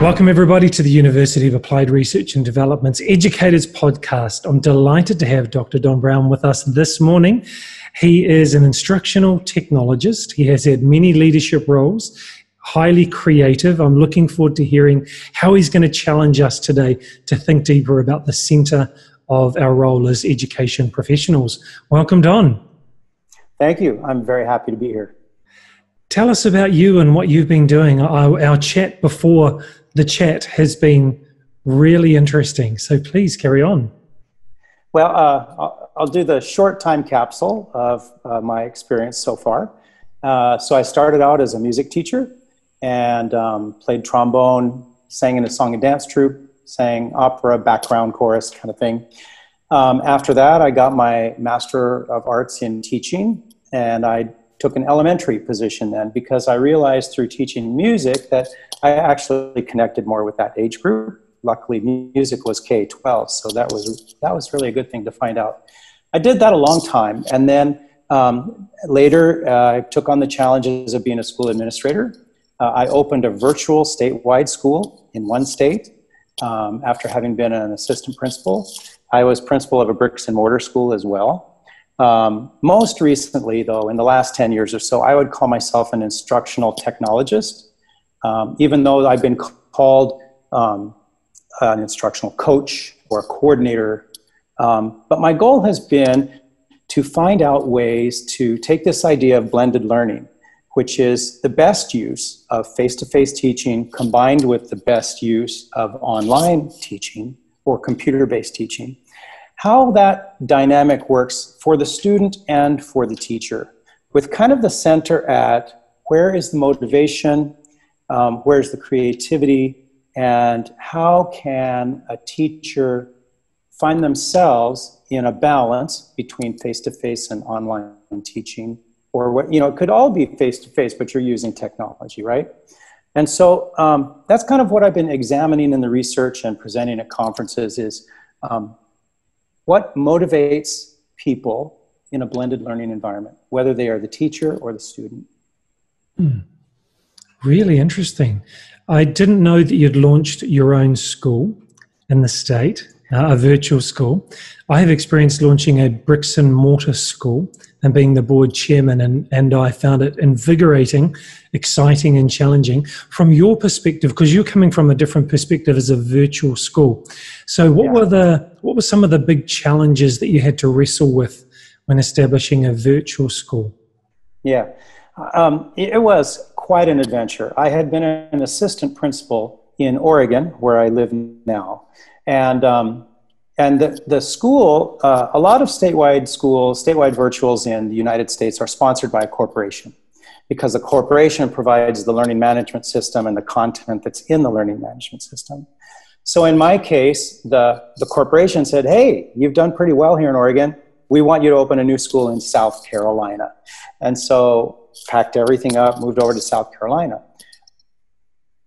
Welcome, everybody, to the University of Applied Research and Development's Educators Podcast. I'm delighted to have Dr. Don Brown with us this morning. He is an instructional technologist, he has had many leadership roles, highly creative. I'm looking forward to hearing how he's going to challenge us today to think deeper about the center of our role as education professionals. Welcome, Don. Thank you. I'm very happy to be here. Tell us about you and what you've been doing. Our, our chat before the chat has been really interesting. So please carry on. Well, uh, I'll do the short time capsule of uh, my experience so far. Uh, so I started out as a music teacher and um, played trombone, sang in a song and dance troupe, sang opera, background chorus kind of thing. Um, after that, I got my Master of Arts in Teaching, and I took an elementary position then because I realized through teaching music that I actually connected more with that age group. Luckily, music was K 12, so that was, that was really a good thing to find out. I did that a long time, and then um, later uh, I took on the challenges of being a school administrator. Uh, I opened a virtual statewide school in one state um, after having been an assistant principal. I was principal of a bricks and mortar school as well. Um, most recently, though, in the last 10 years or so, I would call myself an instructional technologist. Um, even though I've been called um, an instructional coach or a coordinator. Um, but my goal has been to find out ways to take this idea of blended learning, which is the best use of face to face teaching combined with the best use of online teaching or computer based teaching, how that dynamic works for the student and for the teacher, with kind of the center at where is the motivation, um, where's the creativity, and how can a teacher find themselves in a balance between face-to-face and online teaching or what you know it could all be face-to-face but you're using technology right? And so um, that's kind of what i've been examining in the research and presenting at conferences is um, what motivates people in a blended learning environment, whether they are the teacher or the student? Hmm. Really interesting. I didn't know that you'd launched your own school in the state, uh, a virtual school. I have experienced launching a bricks and mortar school and being the board chairman, and, and I found it invigorating, exciting, and challenging. From your perspective, because you're coming from a different perspective as a virtual school, so what yeah. were the what were some of the big challenges that you had to wrestle with when establishing a virtual school? Yeah, um, it was quite an adventure. I had been an assistant principal in Oregon, where I live now, and um, and the, the school, uh, a lot of statewide schools, statewide virtuals in the United States are sponsored by a corporation because the corporation provides the learning management system and the content that's in the learning management system. So in my case, the, the corporation said, hey, you've done pretty well here in Oregon. We want you to open a new school in South Carolina. And so packed everything up, moved over to South Carolina.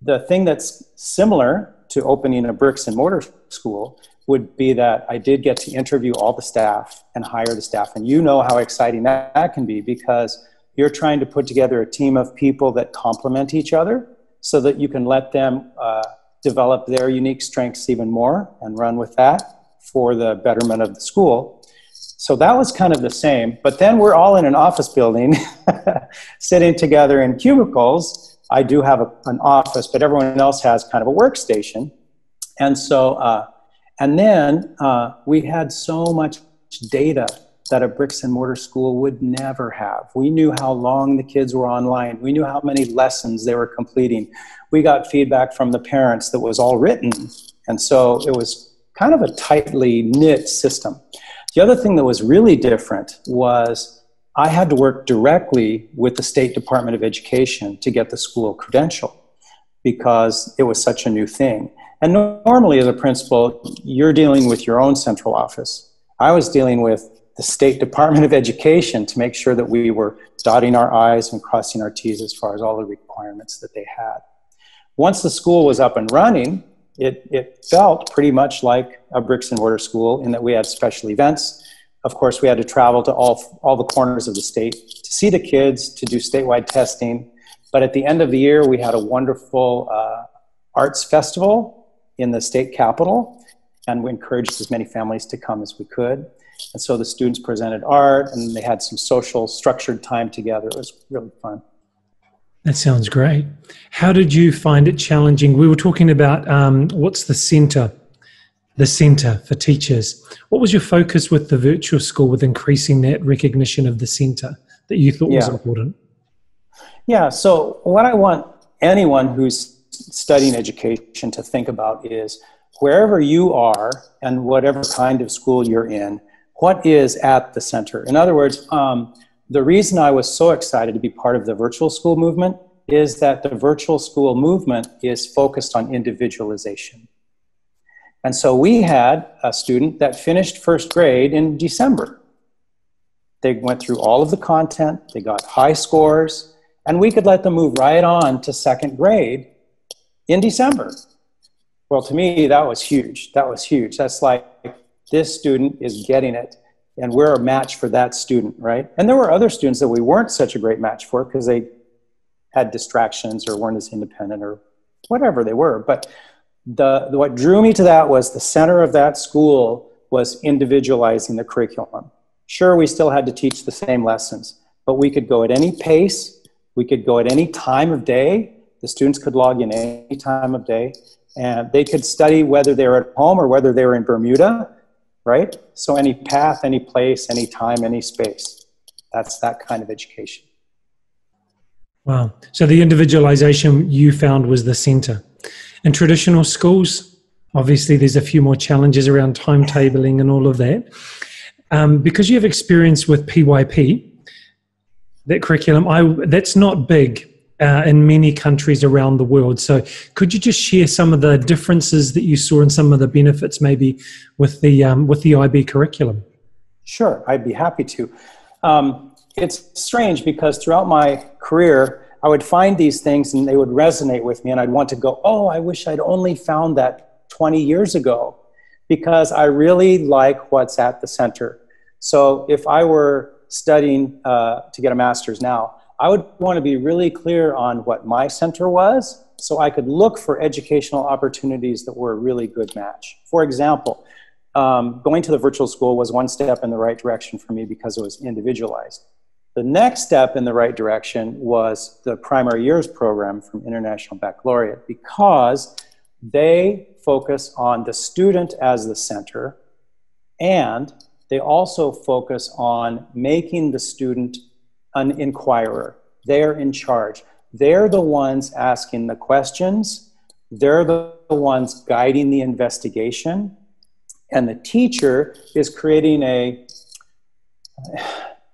The thing that's similar to opening a bricks and mortar school would be that I did get to interview all the staff and hire the staff. And you know how exciting that, that can be because you're trying to put together a team of people that complement each other so that you can let them uh, develop their unique strengths even more and run with that for the betterment of the school. So that was kind of the same. But then we're all in an office building sitting together in cubicles. I do have a, an office, but everyone else has kind of a workstation. And so uh, and then uh, we had so much data that a bricks and mortar school would never have. We knew how long the kids were online. We knew how many lessons they were completing. We got feedback from the parents that was all written. And so it was kind of a tightly knit system. The other thing that was really different was I had to work directly with the State Department of Education to get the school credential because it was such a new thing. And normally, as a principal, you're dealing with your own central office. I was dealing with the State Department of Education to make sure that we were dotting our I's and crossing our T's as far as all the requirements that they had. Once the school was up and running, it, it felt pretty much like a bricks and mortar school in that we had special events. Of course, we had to travel to all, all the corners of the state to see the kids, to do statewide testing. But at the end of the year, we had a wonderful uh, arts festival in the state capitol, and we encouraged as many families to come as we could. And so the students presented art, and they had some social, structured time together. It was really fun. That sounds great. How did you find it challenging? We were talking about um, what's the center, the center for teachers. What was your focus with the virtual school with increasing that recognition of the center that you thought yeah. was important? Yeah, so what I want anyone who's studying education to think about is wherever you are and whatever kind of school you're in, what is at the center? In other words, um, the reason I was so excited to be part of the virtual school movement is that the virtual school movement is focused on individualization. And so we had a student that finished first grade in December. They went through all of the content, they got high scores, and we could let them move right on to second grade in December. Well, to me, that was huge. That was huge. That's like this student is getting it and we're a match for that student, right? And there were other students that we weren't such a great match for because they had distractions or weren't as independent or whatever they were. But the, the, what drew me to that was the center of that school was individualizing the curriculum. Sure, we still had to teach the same lessons, but we could go at any pace, we could go at any time of day. The students could log in any time of day, and they could study whether they were at home or whether they were in Bermuda right? So any path, any place, any time, any space. That's that kind of education. Wow. So the individualization you found was the center. In traditional schools, obviously there's a few more challenges around timetabling and all of that. Um, because you have experience with PYP, that curriculum, I that's not big uh, in many countries around the world. So, could you just share some of the differences that you saw and some of the benefits, maybe with the um, with the IB curriculum? Sure, I'd be happy to. Um, it's strange because throughout my career, I would find these things and they would resonate with me, and I'd want to go, "Oh, I wish I'd only found that 20 years ago," because I really like what's at the center. So, if I were studying uh, to get a master's now, I would want to be really clear on what my center was so I could look for educational opportunities that were a really good match. For example, um, going to the virtual school was one step in the right direction for me because it was individualized. The next step in the right direction was the primary years program from International Baccalaureate because they focus on the student as the center and they also focus on making the student an inquirer. They're in charge. They're the ones asking the questions. They're the ones guiding the investigation. And the teacher is creating a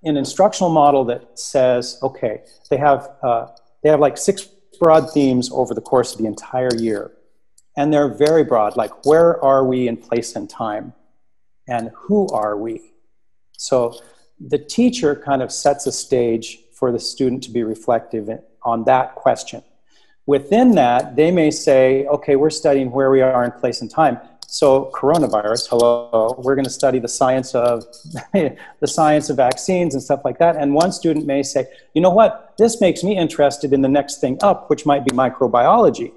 an instructional model that says, okay, they have uh, they have like six broad themes over the course of the entire year, and they're very broad. Like, where are we in place and time, and who are we? So the teacher kind of sets a stage for the student to be reflective on that question. Within that, they may say, okay, we're studying where we are in place and time. So coronavirus, hello, we're going to study the science of the science of vaccines and stuff like that. And one student may say, you know what, this makes me interested in the next thing up, which might be microbiology.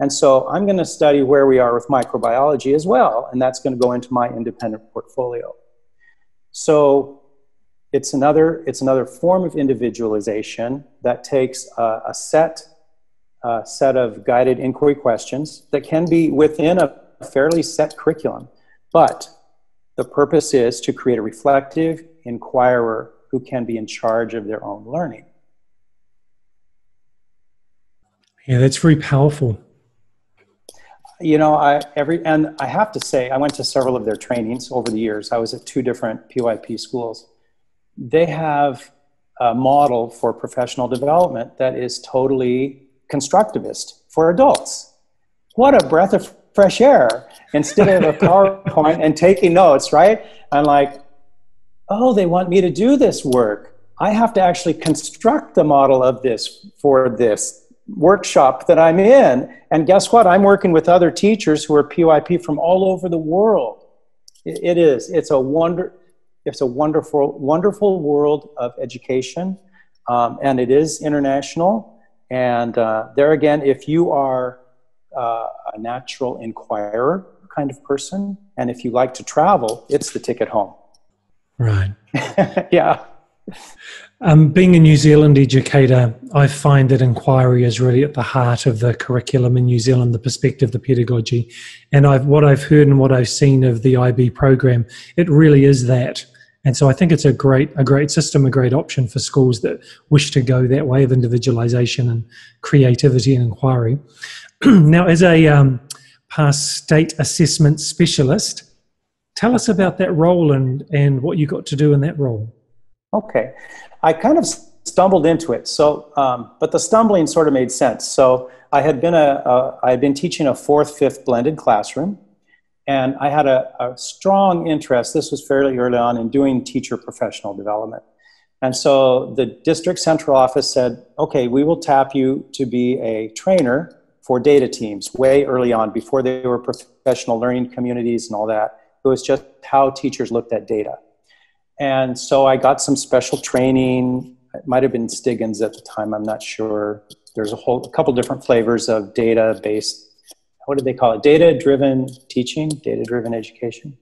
And so I'm going to study where we are with microbiology as well, and that's going to go into my independent portfolio. So it's another, it's another form of individualization that takes a, a set, a set of guided inquiry questions that can be within a fairly set curriculum. But the purpose is to create a reflective inquirer who can be in charge of their own learning. Yeah, that's very powerful. You know, I every and I have to say, I went to several of their trainings over the years. I was at two different PYP schools, they have a model for professional development that is totally constructivist for adults. What a breath of fresh air instead of a PowerPoint and taking notes, right? I'm like, oh, they want me to do this work. I have to actually construct the model of this for this workshop that I'm in. And guess what? I'm working with other teachers who are PYP from all over the world. It is. It's a wonder it's a wonderful, wonderful world of education, um, and it is international. And uh, there again, if you are uh, a natural inquirer kind of person. And if you like to travel, it's the ticket home. Right. yeah. Um, being a New Zealand educator, I find that inquiry is really at the heart of the curriculum in New Zealand, the perspective, the pedagogy. And I've, what I've heard and what I've seen of the IB program, it really is that. And so I think it's a great, a great system, a great option for schools that wish to go that way of individualization and creativity and inquiry. now, as a um, past state assessment specialist, tell us about that role and, and what you got to do in that role. Okay. I kind of stumbled into it. So, um, but the stumbling sort of made sense. So I had been a, a I had been teaching a fourth, fifth blended classroom, and I had a, a strong interest. This was fairly early on in doing teacher professional development. And so the district central office said, okay, we will tap you to be a trainer for data teams way early on before they were professional learning communities and all that. It was just how teachers looked at data. And so I got some special training. It might have been Stiggins at the time, I'm not sure. There's a whole a couple different flavors of data based, what did they call it? Data driven teaching, data driven education.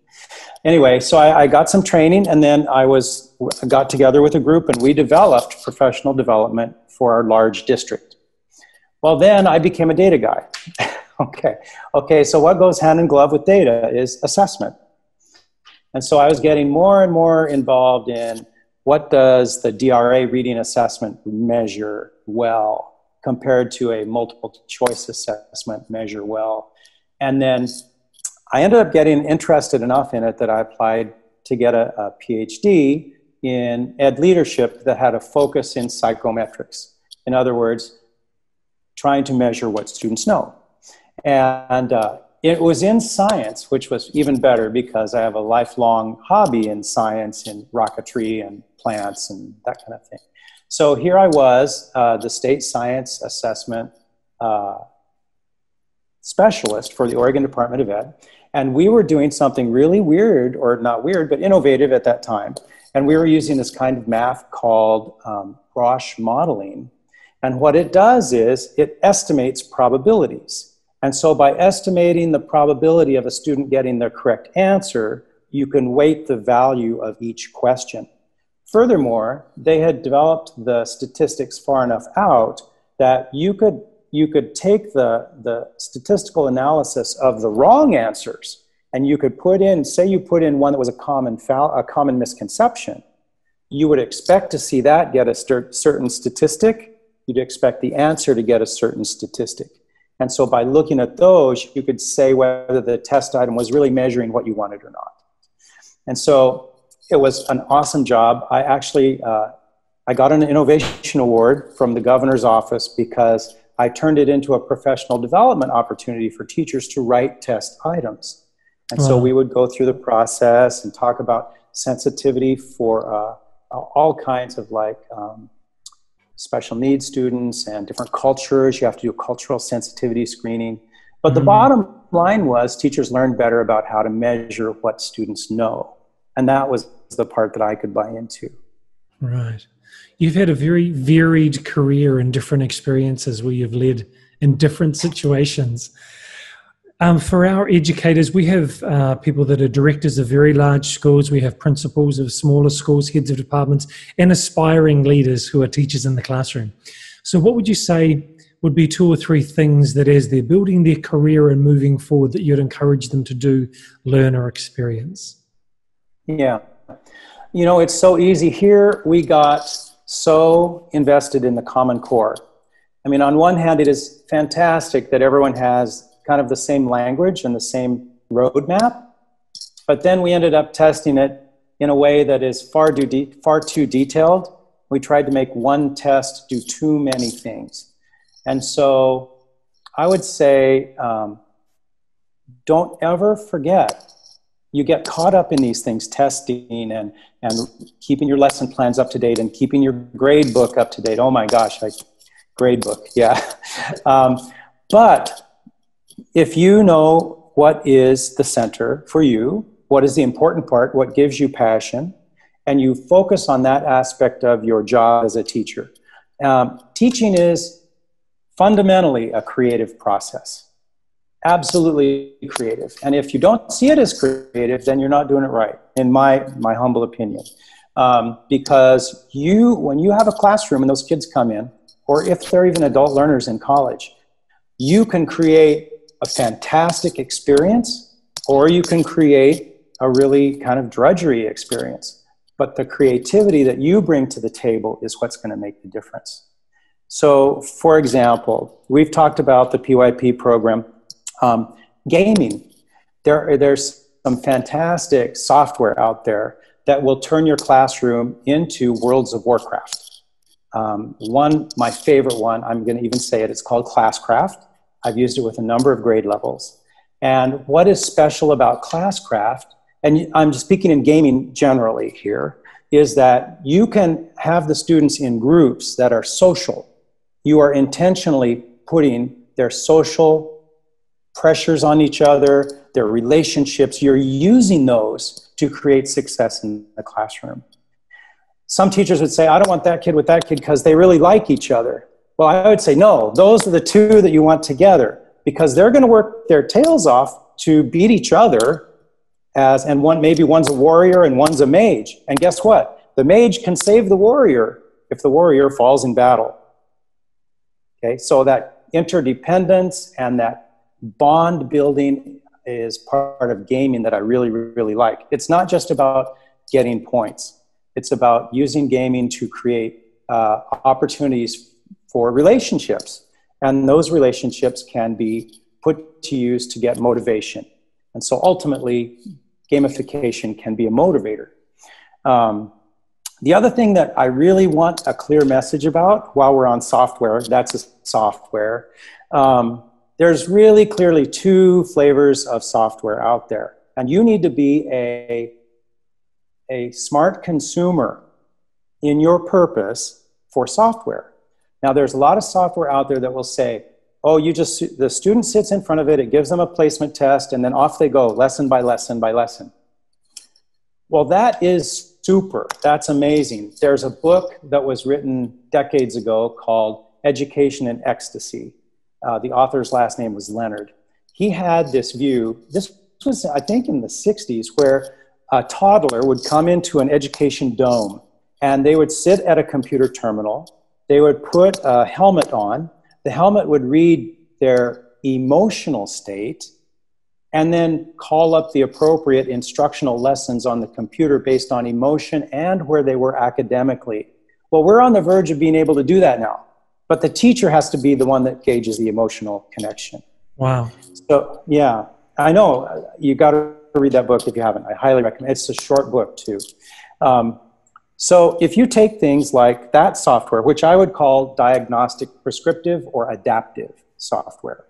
Anyway, so I, I, got some training and then I was got together with a group and we developed professional development for our large district. Well, then I became a data guy. okay. Okay, so what goes hand in glove with data is assessment. And so I was getting more and more involved in what does the DRA reading assessment measure well compared to a multiple choice assessment measure well. And then I ended up getting interested enough in it that I applied to get a, a PhD in ed leadership that had a focus in psychometrics. In other words, trying to measure what students know. And uh, it was in science, which was even better because I have a lifelong hobby in science, in rocketry and plants and that kind of thing. So here I was, uh, the state science assessment uh, specialist for the Oregon Department of Ed. And we were doing something really weird, or not weird, but innovative at that time. And we were using this kind of math called um, Rasch modeling. And what it does is it estimates probabilities. And so by estimating the probability of a student getting the correct answer, you can weight the value of each question. Furthermore, they had developed the statistics far enough out that you could, you could take the, the statistical analysis of the wrong answers and you could put in, say you put in one that was a common, a common misconception, you would expect to see that get a certain statistic. You'd expect the answer to get a certain statistic. And so by looking at those, you could say whether the test item was really measuring what you wanted or not. And so it was an awesome job. I actually, uh, I got an innovation award from the governor's office because I turned it into a professional development opportunity for teachers to write test items. And wow. so we would go through the process and talk about sensitivity for uh, all kinds of like um, special needs students and different cultures. You have to do cultural sensitivity screening. But mm-hmm. the bottom line was teachers learned better about how to measure what students know. And that was the part that I could buy into. Right. You've had a very varied career and different experiences where you've led in different situations. Um, for our educators, we have uh, people that are directors of very large schools, we have principals of smaller schools, heads of departments, and aspiring leaders who are teachers in the classroom. So, what would you say would be two or three things that as they're building their career and moving forward that you'd encourage them to do, learn, or experience? Yeah. You know, it's so easy. Here we got so invested in the Common Core. I mean, on one hand, it is fantastic that everyone has kind of the same language and the same roadmap. But then we ended up testing it in a way that is far too, de- far too detailed. We tried to make one test do too many things. And so I would say um, don't ever forget. You get caught up in these things, testing and, and keeping your lesson plans up to date and keeping your grade book up to date. Oh my gosh, like grade book, yeah. Um, but if you know what is the center for you, what is the important part, what gives you passion, and you focus on that aspect of your job as a teacher. Um, teaching is fundamentally a creative process. Absolutely creative. And if you don't see it as creative, then you're not doing it right, in my, my humble opinion. Um, because you, when you have a classroom and those kids come in, or if they're even adult learners in college, you can create a fantastic experience, or you can create a really kind of drudgery experience. But the creativity that you bring to the table is what's going to make the difference. So, for example, we've talked about the PYP program um, gaming. There, there's some fantastic software out there that will turn your classroom into Worlds of Warcraft. Um, one, my favorite one, I'm going to even say it, it's called Classcraft. I've used it with a number of grade levels. And what is special about Classcraft, and I'm speaking in gaming generally here, is that you can have the students in groups that are social. You are intentionally putting their social pressures on each other, their relationships, you're using those to create success in the classroom. Some teachers would say, I don't want that kid with that kid because they really like each other. Well, I would say, no, those are the two that you want together because they're going to work their tails off to beat each other as and one maybe one's a warrior and one's a mage. And guess what? The mage can save the warrior if the warrior falls in battle. Okay, so that interdependence and that bond building is part of gaming that I really, really like. It's not just about getting points, it's about using gaming to create uh, opportunities for relationships. And those relationships can be put to use to get motivation. And so ultimately, gamification can be a motivator. Um, the other thing that I really want a clear message about while we're on software, that's a software, um, there's really clearly two flavors of software out there. And you need to be a, a smart consumer in your purpose for software. Now, there's a lot of software out there that will say, oh, you just, the student sits in front of it, it gives them a placement test, and then off they go, lesson by lesson by lesson. Well, that is super. That's amazing. There's a book that was written decades ago called Education in Ecstasy uh, the author's last name was Leonard. He had this view, this was, I think, in the 60s, where a toddler would come into an education dome and they would sit at a computer terminal. They would put a helmet on. The helmet would read their emotional state and then call up the appropriate instructional lessons on the computer based on emotion and where they were academically. Well, we're on the verge of being able to do that now but the teacher has to be the one that gauges the emotional connection. Wow. So, yeah, I know you got to read that book if you haven't. I highly recommend It's a short book, too. Um, so, if you take things like that software, which I would call diagnostic prescriptive or adaptive software,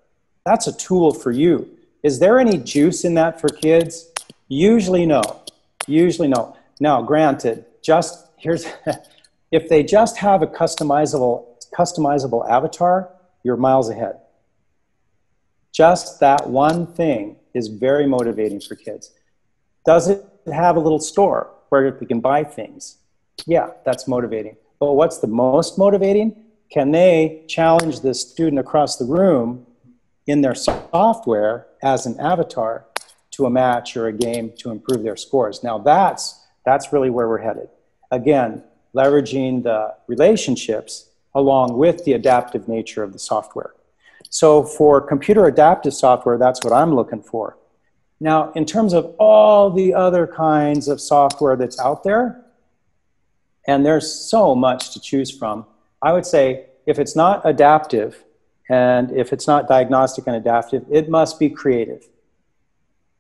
that's a tool for you. Is there any juice in that for kids? Usually, no. Usually, no. Now, granted, just here's if they just have a customizable customizable avatar, you're miles ahead. Just that one thing is very motivating for kids. Does it have a little store where they can buy things? Yeah, that's motivating. But what's the most motivating? Can they challenge the student across the room in their software as an avatar to a match or a game to improve their scores? Now that's that's really where we're headed. Again, leveraging the relationships along with the adaptive nature of the software. So for computer adaptive software, that's what I'm looking for. Now, in terms of all the other kinds of software that's out there, and there's so much to choose from, I would say if it's not adaptive and if it's not diagnostic and adaptive, it must be creative.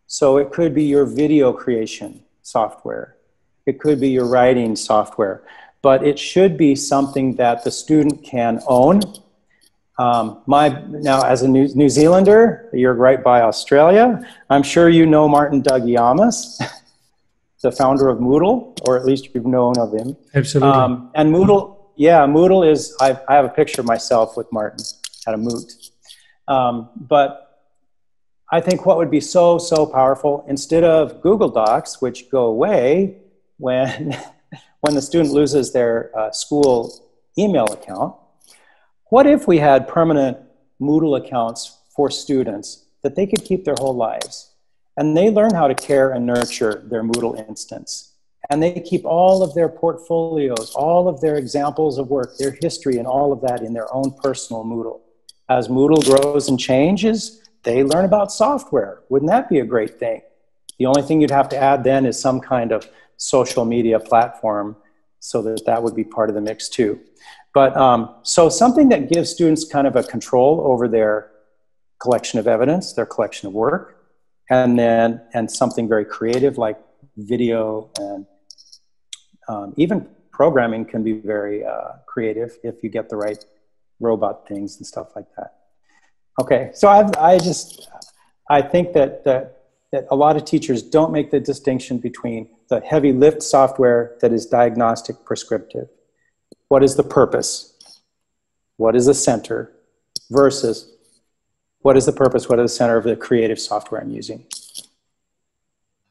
So it could be your video creation software. It could be your writing software but it should be something that the student can own. Um, my now, as a New, New, Zealander, you're right by Australia. I'm sure you know Martin Dougiamas, the founder of Moodle, or at least you've known of him. Absolutely. Um, and Moodle, yeah, Moodle is. I, I, have a picture of myself with Martin at a moot. Um, but I think what would be so so powerful instead of Google Docs, which go away when when the student loses their uh, school email account, what if we had permanent Moodle accounts for students that they could keep their whole lives. And they learn how to care and nurture their Moodle instance. And they keep all of their portfolios, all of their examples of work, their history, and all of that in their own personal Moodle. As Moodle grows and changes, they learn about software. Wouldn't that be a great thing? The only thing you'd have to add then is some kind of social media platform so that that would be part of the mix too. But um, so something that gives students kind of a control over their collection of evidence, their collection of work, and then and something very creative like video and um, even programming can be very uh, creative if you get the right robot things and stuff like that. Okay, so I've, I just I think that that that a lot of teachers don't make the distinction between the heavy lift software that is diagnostic prescriptive. What is the purpose? What is the center? Versus what is the purpose? What is the center of the creative software I'm using?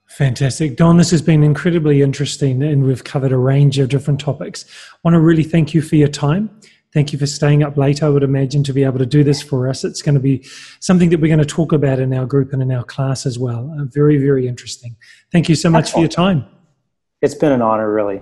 Fantastic. Don, this has been incredibly interesting and we've covered a range of different topics. I want to really thank you for your time. Thank you for staying up late, I would imagine, to be able to do this for us. It's going to be something that we're going to talk about in our group and in our class as well. Uh, very, very interesting. Thank you so much Excellent. for your time. It's been an honor, really.